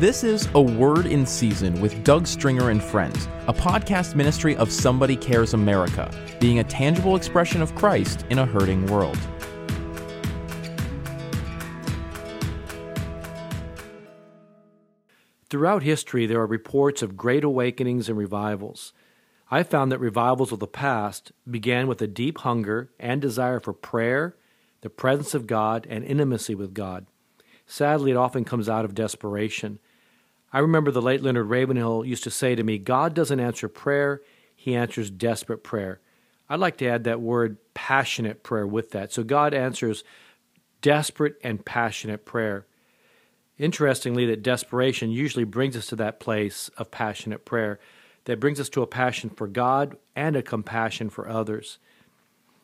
This is A Word in Season with Doug Stringer and Friends, a podcast ministry of Somebody Cares America, being a tangible expression of Christ in a hurting world. Throughout history, there are reports of great awakenings and revivals. I found that revivals of the past began with a deep hunger and desire for prayer, the presence of God, and intimacy with God. Sadly, it often comes out of desperation. I remember the late Leonard Ravenhill used to say to me, God doesn't answer prayer, He answers desperate prayer. I'd like to add that word passionate prayer with that. So God answers desperate and passionate prayer. Interestingly, that desperation usually brings us to that place of passionate prayer that brings us to a passion for God and a compassion for others.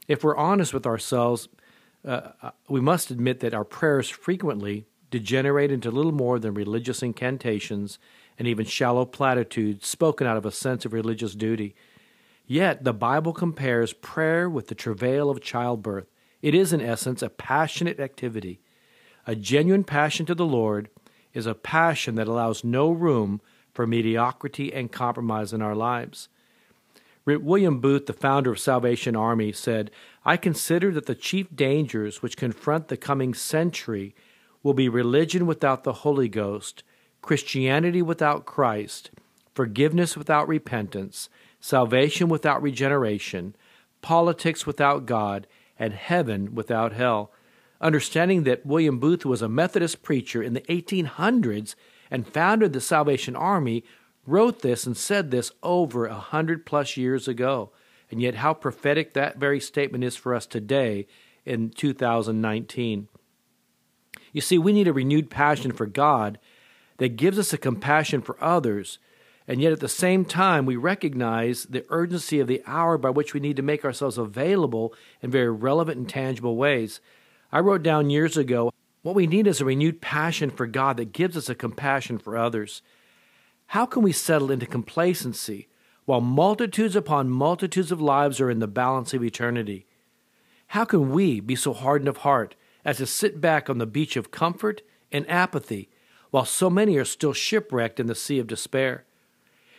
If we're honest with ourselves, uh, uh, we must admit that our prayers frequently degenerate into little more than religious incantations and even shallow platitudes spoken out of a sense of religious duty. Yet the Bible compares prayer with the travail of childbirth. It is, in essence, a passionate activity a genuine passion to the Lord is a passion that allows no room for mediocrity and compromise in our lives. William Booth, the founder of Salvation Army, said, I consider that the chief dangers which confront the coming century will be religion without the Holy Ghost, Christianity without Christ, forgiveness without repentance, salvation without regeneration, politics without God, and heaven without hell understanding that William Booth was a Methodist preacher in the 1800s and founded the Salvation Army, wrote this and said this over a hundred plus years ago. And yet, how prophetic that very statement is for us today in 2019. You see, we need a renewed passion for God that gives us a compassion for others, and yet at the same time, we recognize the urgency of the hour by which we need to make ourselves available in very relevant and tangible ways. I wrote down years ago what we need is a renewed passion for God that gives us a compassion for others. How can we settle into complacency while multitudes upon multitudes of lives are in the balance of eternity? How can we be so hardened of heart as to sit back on the beach of comfort and apathy while so many are still shipwrecked in the sea of despair?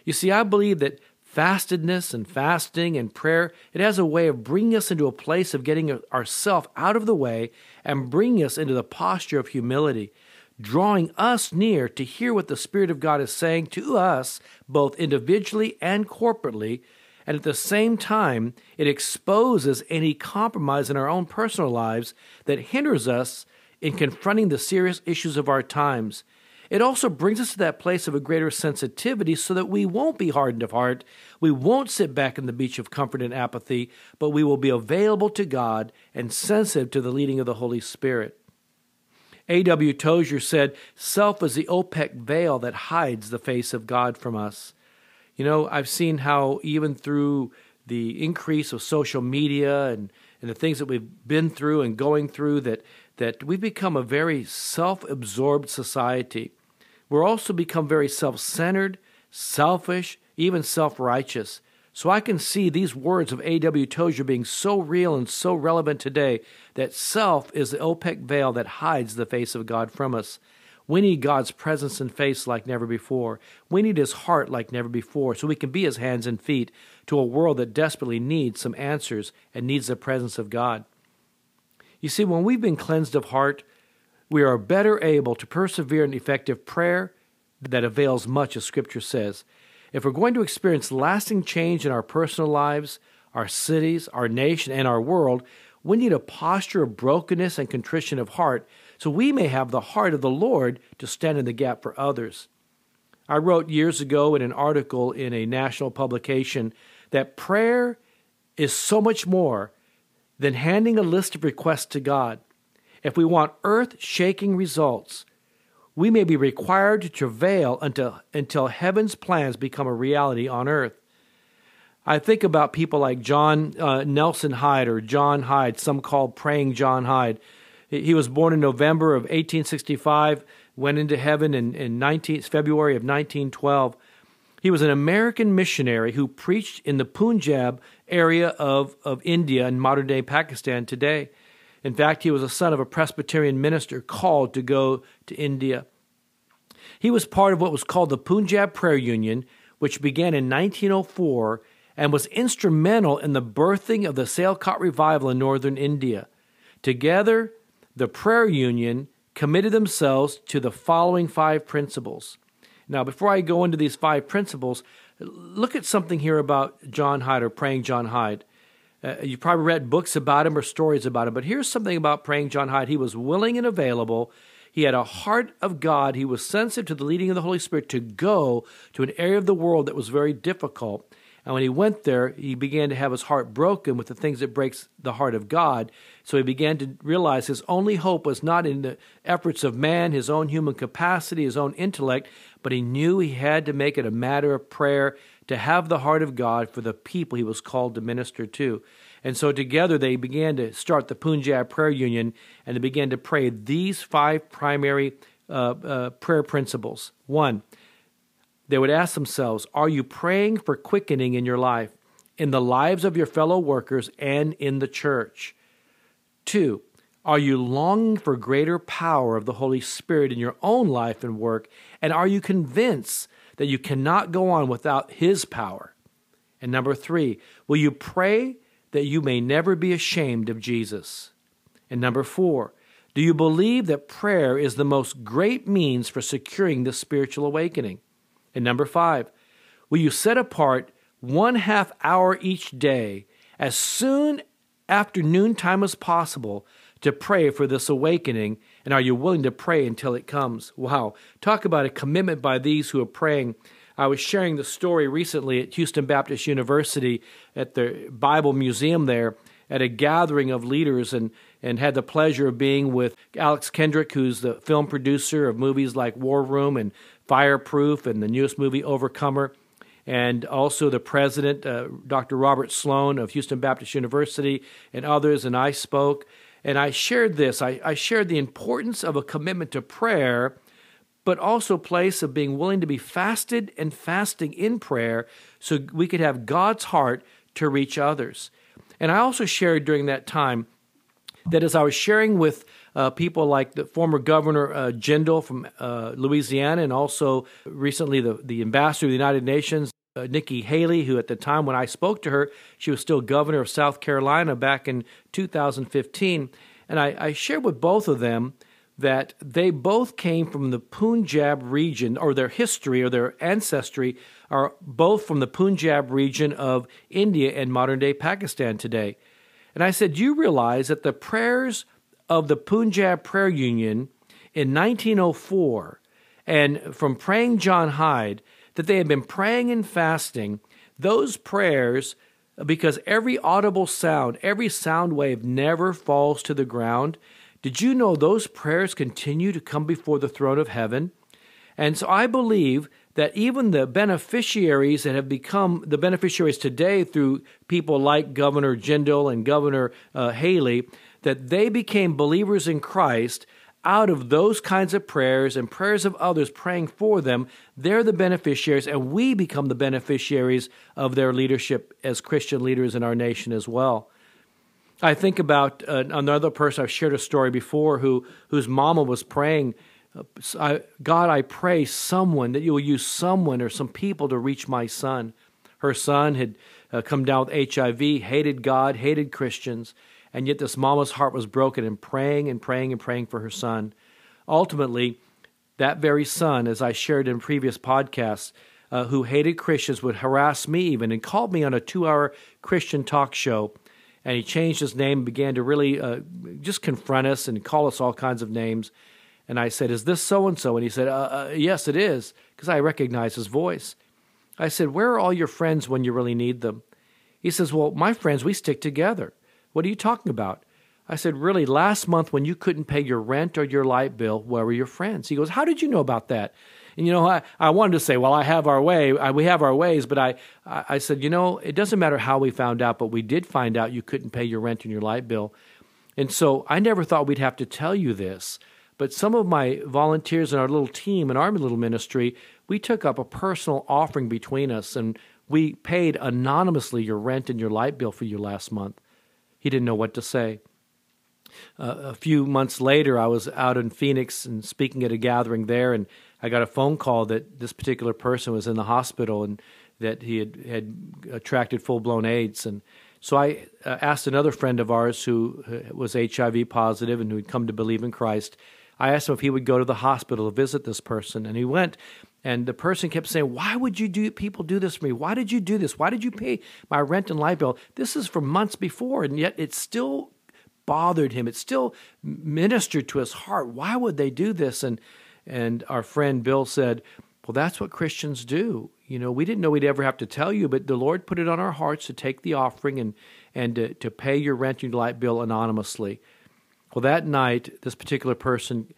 You see, I believe that fastedness and fasting and prayer, it has a way of bringing us into a place of getting ourselves out of the way and bringing us into the posture of humility, drawing us near to hear what the Spirit of God is saying to us, both individually and corporately. And at the same time, it exposes any compromise in our own personal lives that hinders us in confronting the serious issues of our times it also brings us to that place of a greater sensitivity so that we won't be hardened of heart. We won't sit back in the beach of comfort and apathy, but we will be available to God and sensitive to the leading of the Holy Spirit. A.W. Tozer said, Self is the opaque veil that hides the face of God from us. You know, I've seen how even through the increase of social media and, and the things that we've been through and going through, that, that we've become a very self absorbed society we're also become very self centered, selfish, even self righteous. So I can see these words of A.W. Tozer being so real and so relevant today that self is the opaque veil that hides the face of God from us. We need God's presence and face like never before. We need His heart like never before so we can be His hands and feet to a world that desperately needs some answers and needs the presence of God. You see, when we've been cleansed of heart, we are better able to persevere in effective prayer that avails much, as Scripture says. If we're going to experience lasting change in our personal lives, our cities, our nation, and our world, we need a posture of brokenness and contrition of heart so we may have the heart of the Lord to stand in the gap for others. I wrote years ago in an article in a national publication that prayer is so much more than handing a list of requests to God. If we want earth shaking results, we may be required to travail until, until heaven's plans become a reality on earth. I think about people like John uh, Nelson Hyde or John Hyde, some call praying John Hyde. He was born in November of 1865, went into heaven in, in 19, February of 1912. He was an American missionary who preached in the Punjab area of, of India and modern day Pakistan today. In fact, he was a son of a Presbyterian minister called to go to India. He was part of what was called the Punjab Prayer Union, which began in 1904 and was instrumental in the birthing of the Sialkot revival in northern India. Together, the Prayer Union committed themselves to the following five principles. Now, before I go into these five principles, look at something here about John Hyde or praying John Hyde. Uh, you probably read books about him or stories about him, but here's something about praying John Hyde. He was willing and available. He had a heart of God. He was sensitive to the leading of the Holy Spirit to go to an area of the world that was very difficult. And when he went there, he began to have his heart broken with the things that breaks the heart of God. So he began to realize his only hope was not in the efforts of man, his own human capacity, his own intellect, but he knew he had to make it a matter of prayer to have the heart of God for the people he was called to minister to. And so together they began to start the Punjab Prayer Union and they began to pray these five primary uh, uh, prayer principles. One, they would ask themselves Are you praying for quickening in your life, in the lives of your fellow workers, and in the church? Two, are you longing for greater power of the Holy Spirit in your own life and work? And are you convinced that you cannot go on without His power? And number three, will you pray that you may never be ashamed of Jesus? And number four, do you believe that prayer is the most great means for securing this spiritual awakening? And number five, will you set apart one half hour each day as soon after noontime as possible to pray for this awakening? And are you willing to pray until it comes? Wow. Talk about a commitment by these who are praying. I was sharing the story recently at Houston Baptist University at the Bible Museum there at a gathering of leaders and, and had the pleasure of being with Alex Kendrick, who's the film producer of movies like War Room and Fireproof and the newest movie Overcomer, and also the president, uh, Dr. Robert Sloan of Houston Baptist University, and others. And I spoke and I shared this. I, I shared the importance of a commitment to prayer, but also place of being willing to be fasted and fasting in prayer so we could have God's heart to reach others. And I also shared during that time that as I was sharing with uh, people like the former governor uh, Jindal from uh, Louisiana, and also recently the, the ambassador of the United Nations, uh, Nikki Haley, who at the time when I spoke to her, she was still governor of South Carolina back in 2015. And I, I shared with both of them that they both came from the Punjab region, or their history or their ancestry are both from the Punjab region of India and modern day Pakistan today. And I said, Do you realize that the prayers of the Punjab Prayer Union in 1904 and from praying John Hyde that they had been praying and fasting, those prayers, because every audible sound, every sound wave never falls to the ground. Did you know those prayers continue to come before the throne of heaven? And so I believe that even the beneficiaries that have become the beneficiaries today through people like Governor Jindal and Governor uh, Haley, that they became believers in Christ out of those kinds of prayers and prayers of others praying for them, they're the beneficiaries, and we become the beneficiaries of their leadership as Christian leaders in our nation as well. I think about uh, another person I've shared a story before who whose mama was praying, uh, God, I pray someone that you will use someone or some people to reach my son. Her son had uh, come down with HIV, hated God, hated Christians, and yet this mama's heart was broken and praying and praying and praying for her son. Ultimately, that very son, as I shared in previous podcasts, uh, who hated Christians would harass me even and called me on a two hour Christian talk show. And he changed his name and began to really uh, just confront us and call us all kinds of names. And I said, Is this so and so? And he said, uh, uh Yes, it is, because I recognize his voice. I said, Where are all your friends when you really need them? He says, Well, my friends, we stick together. What are you talking about? I said, Really, last month when you couldn't pay your rent or your light bill, where were your friends? He goes, How did you know about that? And you know, I, I wanted to say, Well, I have our way, I, we have our ways, but I, I said, You know, it doesn't matter how we found out, but we did find out you couldn't pay your rent and your light bill. And so I never thought we'd have to tell you this. But some of my volunteers in our little team in our little ministry, we took up a personal offering between us and we paid anonymously your rent and your light bill for you last month. He didn't know what to say. Uh, a few months later, I was out in Phoenix and speaking at a gathering there, and I got a phone call that this particular person was in the hospital and that he had, had attracted full blown AIDS. And so I uh, asked another friend of ours who uh, was HIV positive and who had come to believe in Christ. I asked him if he would go to the hospital to visit this person, and he went. And the person kept saying, "Why would you do people do this for me? Why did you do this? Why did you pay my rent and light bill? This is from months before, and yet it still bothered him. It still ministered to his heart. Why would they do this?" And and our friend Bill said, "Well, that's what Christians do. You know, we didn't know we'd ever have to tell you, but the Lord put it on our hearts to take the offering and and to, to pay your rent and light bill anonymously." Well, that night, this particular person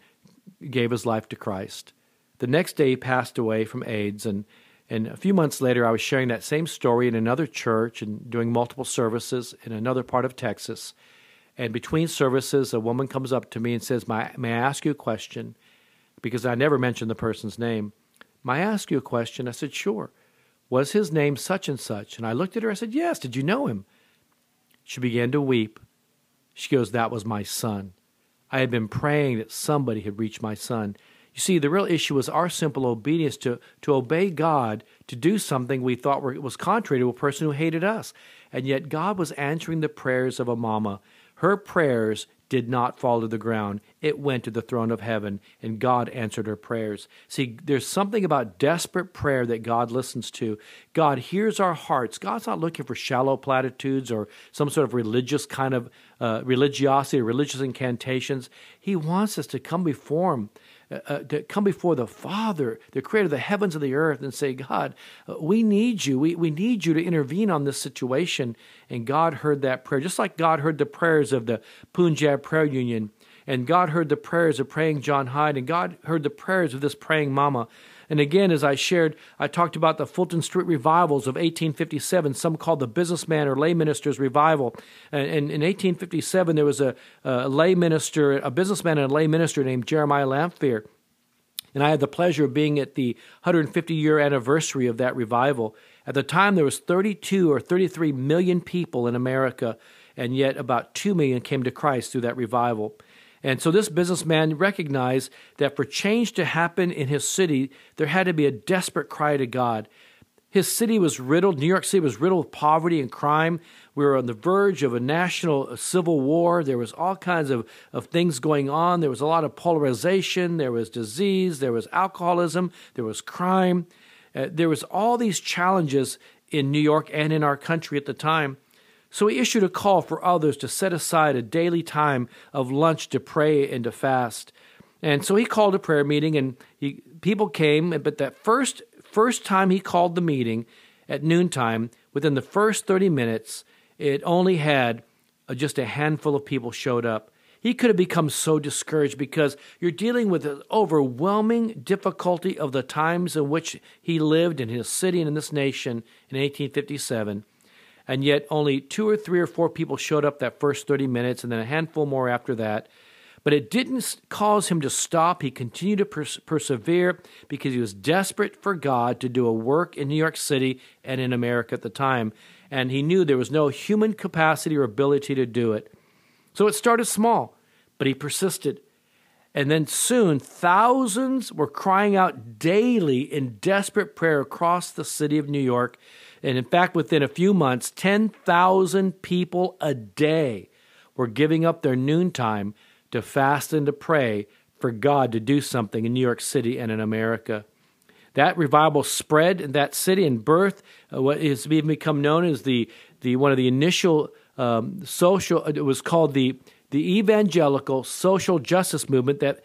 gave his life to Christ. The next day, he passed away from AIDS, and and a few months later, I was sharing that same story in another church and doing multiple services in another part of Texas. And between services, a woman comes up to me and says, May, may I ask you a question? Because I never mentioned the person's name. May I ask you a question? I said, Sure. Was his name such and such? And I looked at her. I said, Yes. Did you know him? She began to weep. She goes, That was my son. I had been praying that somebody had reached my son. You see, the real issue was our simple obedience to, to obey God to do something we thought were, was contrary to a person who hated us. And yet, God was answering the prayers of a mama. Her prayers did not fall to the ground. It went to the throne of heaven, and God answered her prayers. See, there's something about desperate prayer that God listens to. God hears our hearts. God's not looking for shallow platitudes or some sort of religious kind of uh, religiosity or religious incantations. He wants us to come before Him uh, uh, to come before the Father, the creator of the heavens and the earth, and say, God, uh, we need you. We, we need you to intervene on this situation. And God heard that prayer, just like God heard the prayers of the Punjab Prayer Union. And God heard the prayers of praying John Hyde, and God heard the prayers of this praying mama. And again, as I shared, I talked about the Fulton Street revivals of 1857, some called the businessman or lay minister's revival. And, in 1857, there was a, a lay minister, a businessman and a lay minister named Jeremiah Lanphier. And I had the pleasure of being at the 150 year anniversary of that revival. At the time, there was 32 or 33 million people in America, and yet about 2 million came to Christ through that revival. And so this businessman recognized that for change to happen in his city, there had to be a desperate cry to God. His city was riddled, New York City was riddled with poverty and crime. We were on the verge of a national civil war. There was all kinds of, of things going on. There was a lot of polarization. There was disease. There was alcoholism. There was crime. Uh, there was all these challenges in New York and in our country at the time. So he issued a call for others to set aside a daily time of lunch to pray and to fast. And so he called a prayer meeting, and he, people came. But that first first time he called the meeting at noontime, within the first thirty minutes, it only had uh, just a handful of people showed up. He could have become so discouraged because you're dealing with the overwhelming difficulty of the times in which he lived in his city and in this nation in 1857 and yet only two or three or four people showed up that first 30 minutes and then a handful more after that. But it didn't cause him to stop. He continued to pers- persevere because he was desperate for God to do a work in New York City and in America at the time. And he knew there was no human capacity or ability to do it. So it started small, but he persisted. And then soon, thousands were crying out daily in desperate prayer across the city of New York and in fact, within a few months, 10,000 people a day were giving up their noontime to fast and to pray for God to do something in New York City and in America. That revival spread in that city and birth uh, what has become known as the, the one of the initial um, social. It was called the the evangelical social justice movement that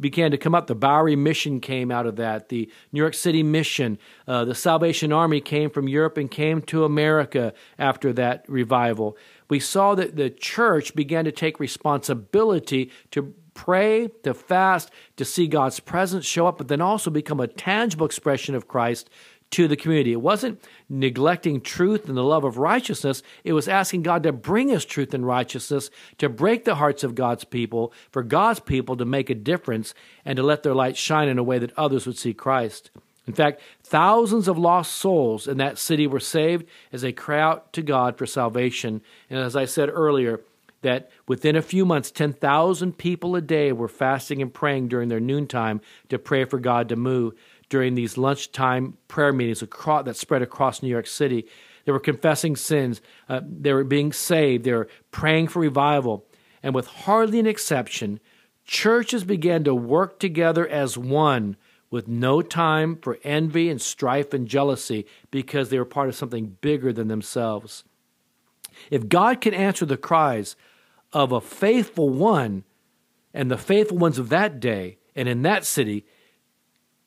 began to come up. The Bowery Mission came out of that. The New York City Mission, uh, the Salvation Army came from Europe and came to America after that revival. We saw that the church began to take responsibility to pray, to fast, to see God's presence show up, but then also become a tangible expression of Christ to the community. It wasn't neglecting truth and the love of righteousness. It was asking God to bring us truth and righteousness, to break the hearts of God's people, for God's people to make a difference and to let their light shine in a way that others would see Christ. In fact, thousands of lost souls in that city were saved as they cry out to God for salvation. And as I said earlier, that within a few months, 10,000 people a day were fasting and praying during their noontime to pray for God to move during these lunchtime prayer meetings across, that spread across New York City. They were confessing sins. Uh, they were being saved. They were praying for revival. And with hardly an exception, churches began to work together as one with no time for envy and strife and jealousy because they were part of something bigger than themselves. If God can answer the cries of a faithful one and the faithful ones of that day and in that city,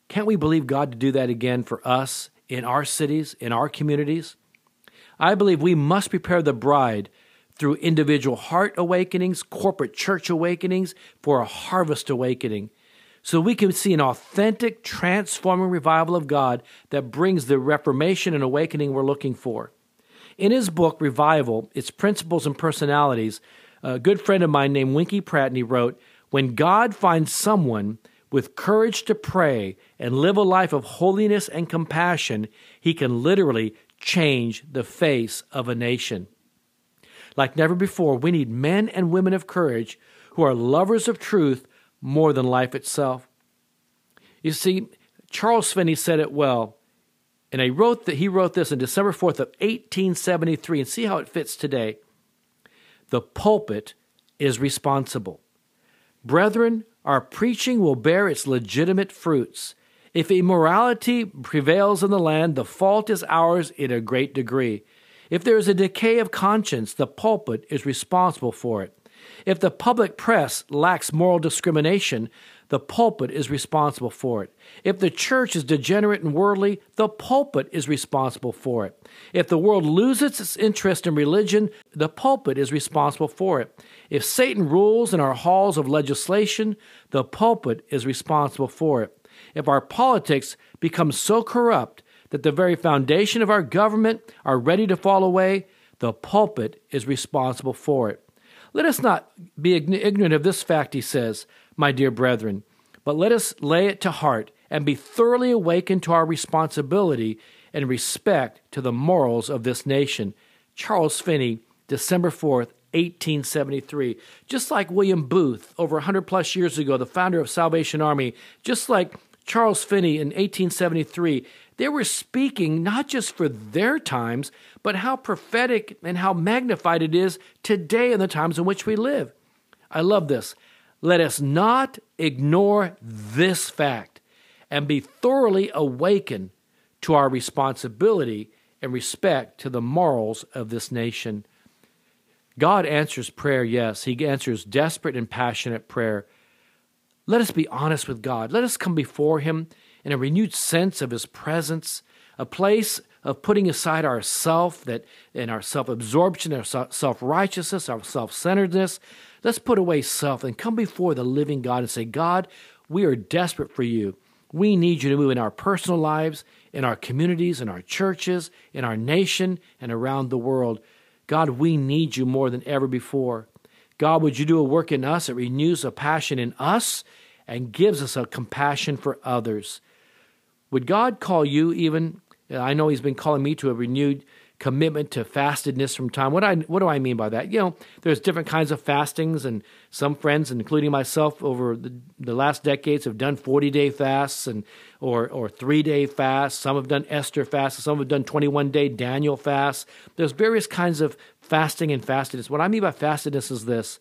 can't we believe God to do that again for us in our cities, in our communities? I believe we must prepare the bride through individual heart awakenings, corporate church awakenings, for a harvest awakening. So we can see an authentic, transforming revival of God that brings the reformation and awakening we're looking for. In his book, Revival Its Principles and Personalities, a good friend of mine named Winkie Pratney wrote When God finds someone with courage to pray and live a life of holiness and compassion, he can literally change the face of a nation. Like never before, we need men and women of courage who are lovers of truth more than life itself. You see, Charles Finney said it well, and he wrote that he wrote this on December 4th of 1873, and see how it fits today. The pulpit is responsible. Brethren, our preaching will bear its legitimate fruits. If immorality prevails in the land, the fault is ours in a great degree. If there is a decay of conscience, the pulpit is responsible for it. If the public press lacks moral discrimination, the pulpit is responsible for it. If the church is degenerate and worldly, the pulpit is responsible for it. If the world loses its interest in religion, the pulpit is responsible for it. If Satan rules in our halls of legislation, the pulpit is responsible for it. If our politics become so corrupt that the very foundation of our government are ready to fall away, the pulpit is responsible for it. Let us not be ignorant of this fact, he says, my dear brethren, but let us lay it to heart and be thoroughly awakened to our responsibility and respect to the morals of this nation. Charles Finney, December 4th, 1873. Just like William Booth, over 100 plus years ago, the founder of Salvation Army, just like Charles Finney in 1873, they were speaking not just for their times, but how prophetic and how magnified it is today in the times in which we live. I love this. Let us not ignore this fact and be thoroughly awakened to our responsibility and respect to the morals of this nation. God answers prayer, yes. He answers desperate and passionate prayer. Let us be honest with God. Let us come before Him in a renewed sense of His presence, a place of putting aside our self that and our self-absorption, our self-righteousness, our self-centeredness. Let's put away self and come before the living God and say, God, we are desperate for you. We need you to move in our personal lives, in our communities, in our churches, in our nation, and around the world. God, we need you more than ever before. God, would you do a work in us that renews a passion in us and gives us a compassion for others? Would God call you even? I know He's been calling me to a renewed commitment to fastedness from time. What I what do I mean by that? You know, there's different kinds of fastings, and some friends, including myself, over the, the last decades, have done 40 day fasts and or or three day fasts. Some have done Esther fasts. Some have done 21 day Daniel fasts. There's various kinds of fasting and fastedness. What I mean by fastedness is this: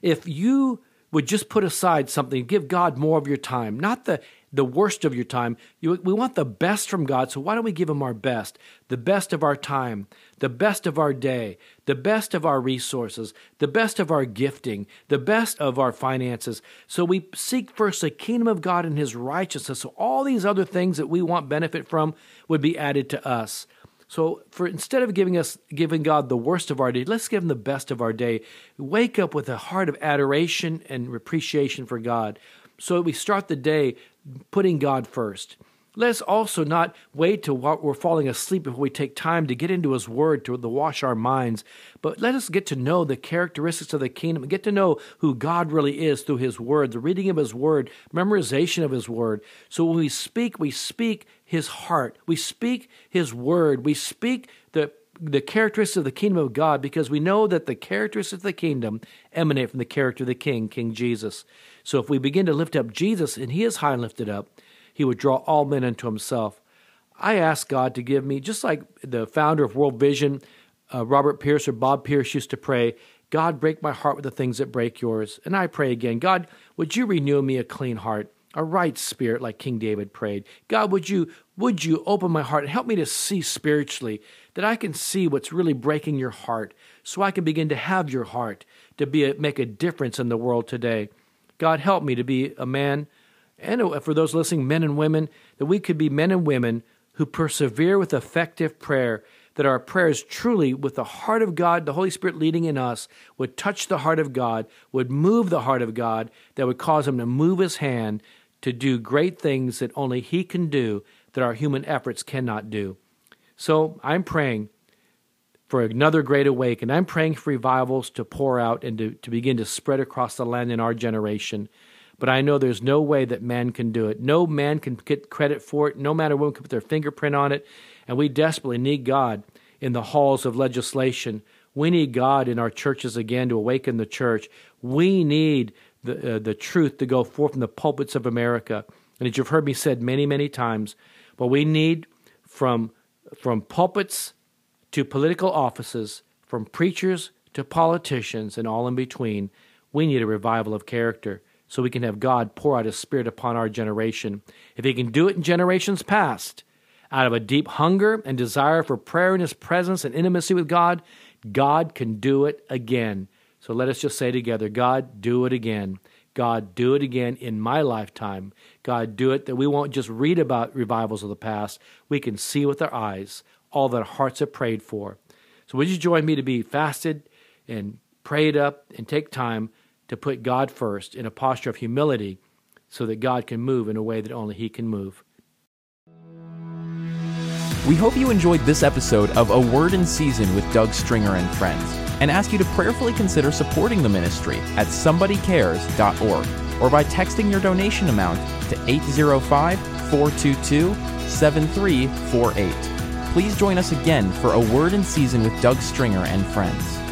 if you would just put aside something, give God more of your time, not the the worst of your time. You, we want the best from God, so why don't we give Him our best? The best of our time, the best of our day, the best of our resources, the best of our gifting, the best of our finances. So we seek first the kingdom of God and His righteousness, so all these other things that we want benefit from would be added to us. So for instead of giving us giving God the worst of our day, let's give him the best of our day. Wake up with a heart of adoration and appreciation for God. So we start the day putting God first. Let's also not wait till we're falling asleep before we take time to get into His Word to, to wash our minds, but let us get to know the characteristics of the kingdom, get to know who God really is through His Word, the reading of His Word, memorization of His Word. So when we speak, we speak His heart, we speak His Word, we speak the the characteristics of the kingdom of God because we know that the characteristics of the kingdom emanate from the character of the king, King Jesus. So if we begin to lift up Jesus and he is high and lifted up, he would draw all men unto himself. I ask God to give me, just like the founder of World Vision, uh, Robert Pierce or Bob Pierce used to pray, God, break my heart with the things that break yours. And I pray again, God, would you renew me a clean heart? a right spirit like King David prayed. God, would you would you open my heart and help me to see spiritually that I can see what's really breaking your heart so I can begin to have your heart to be a, make a difference in the world today. God, help me to be a man and for those listening, men and women, that we could be men and women who persevere with effective prayer that our prayers truly, with the heart of God, the Holy Spirit leading in us, would touch the heart of God, would move the heart of God, that would cause Him to move His hand to do great things that only He can do, that our human efforts cannot do. So I'm praying for another great awakening. I'm praying for revivals to pour out and to, to begin to spread across the land in our generation. But I know there's no way that man can do it. No man can get credit for it. No matter what can put their fingerprint on it. And we desperately need God in the halls of legislation. We need God in our churches again to awaken the church. We need the, uh, the truth to go forth from the pulpits of America. And as you've heard me said many, many times, but we need from, from pulpits to political offices, from preachers to politicians and all in between, we need a revival of character so we can have God pour out His Spirit upon our generation. If He can do it in generations past, out of a deep hunger and desire for prayer in His presence and intimacy with God, God can do it again. So let us just say together God, do it again. God, do it again in my lifetime. God, do it that we won't just read about revivals of the past, we can see with our eyes all that our hearts have prayed for. So, would you join me to be fasted and prayed up and take time to put God first in a posture of humility so that God can move in a way that only He can move? We hope you enjoyed this episode of A Word in Season with Doug Stringer and Friends and ask you to prayerfully consider supporting the ministry at somebodycares.org or by texting your donation amount to 805 422 7348. Please join us again for A Word in Season with Doug Stringer and Friends.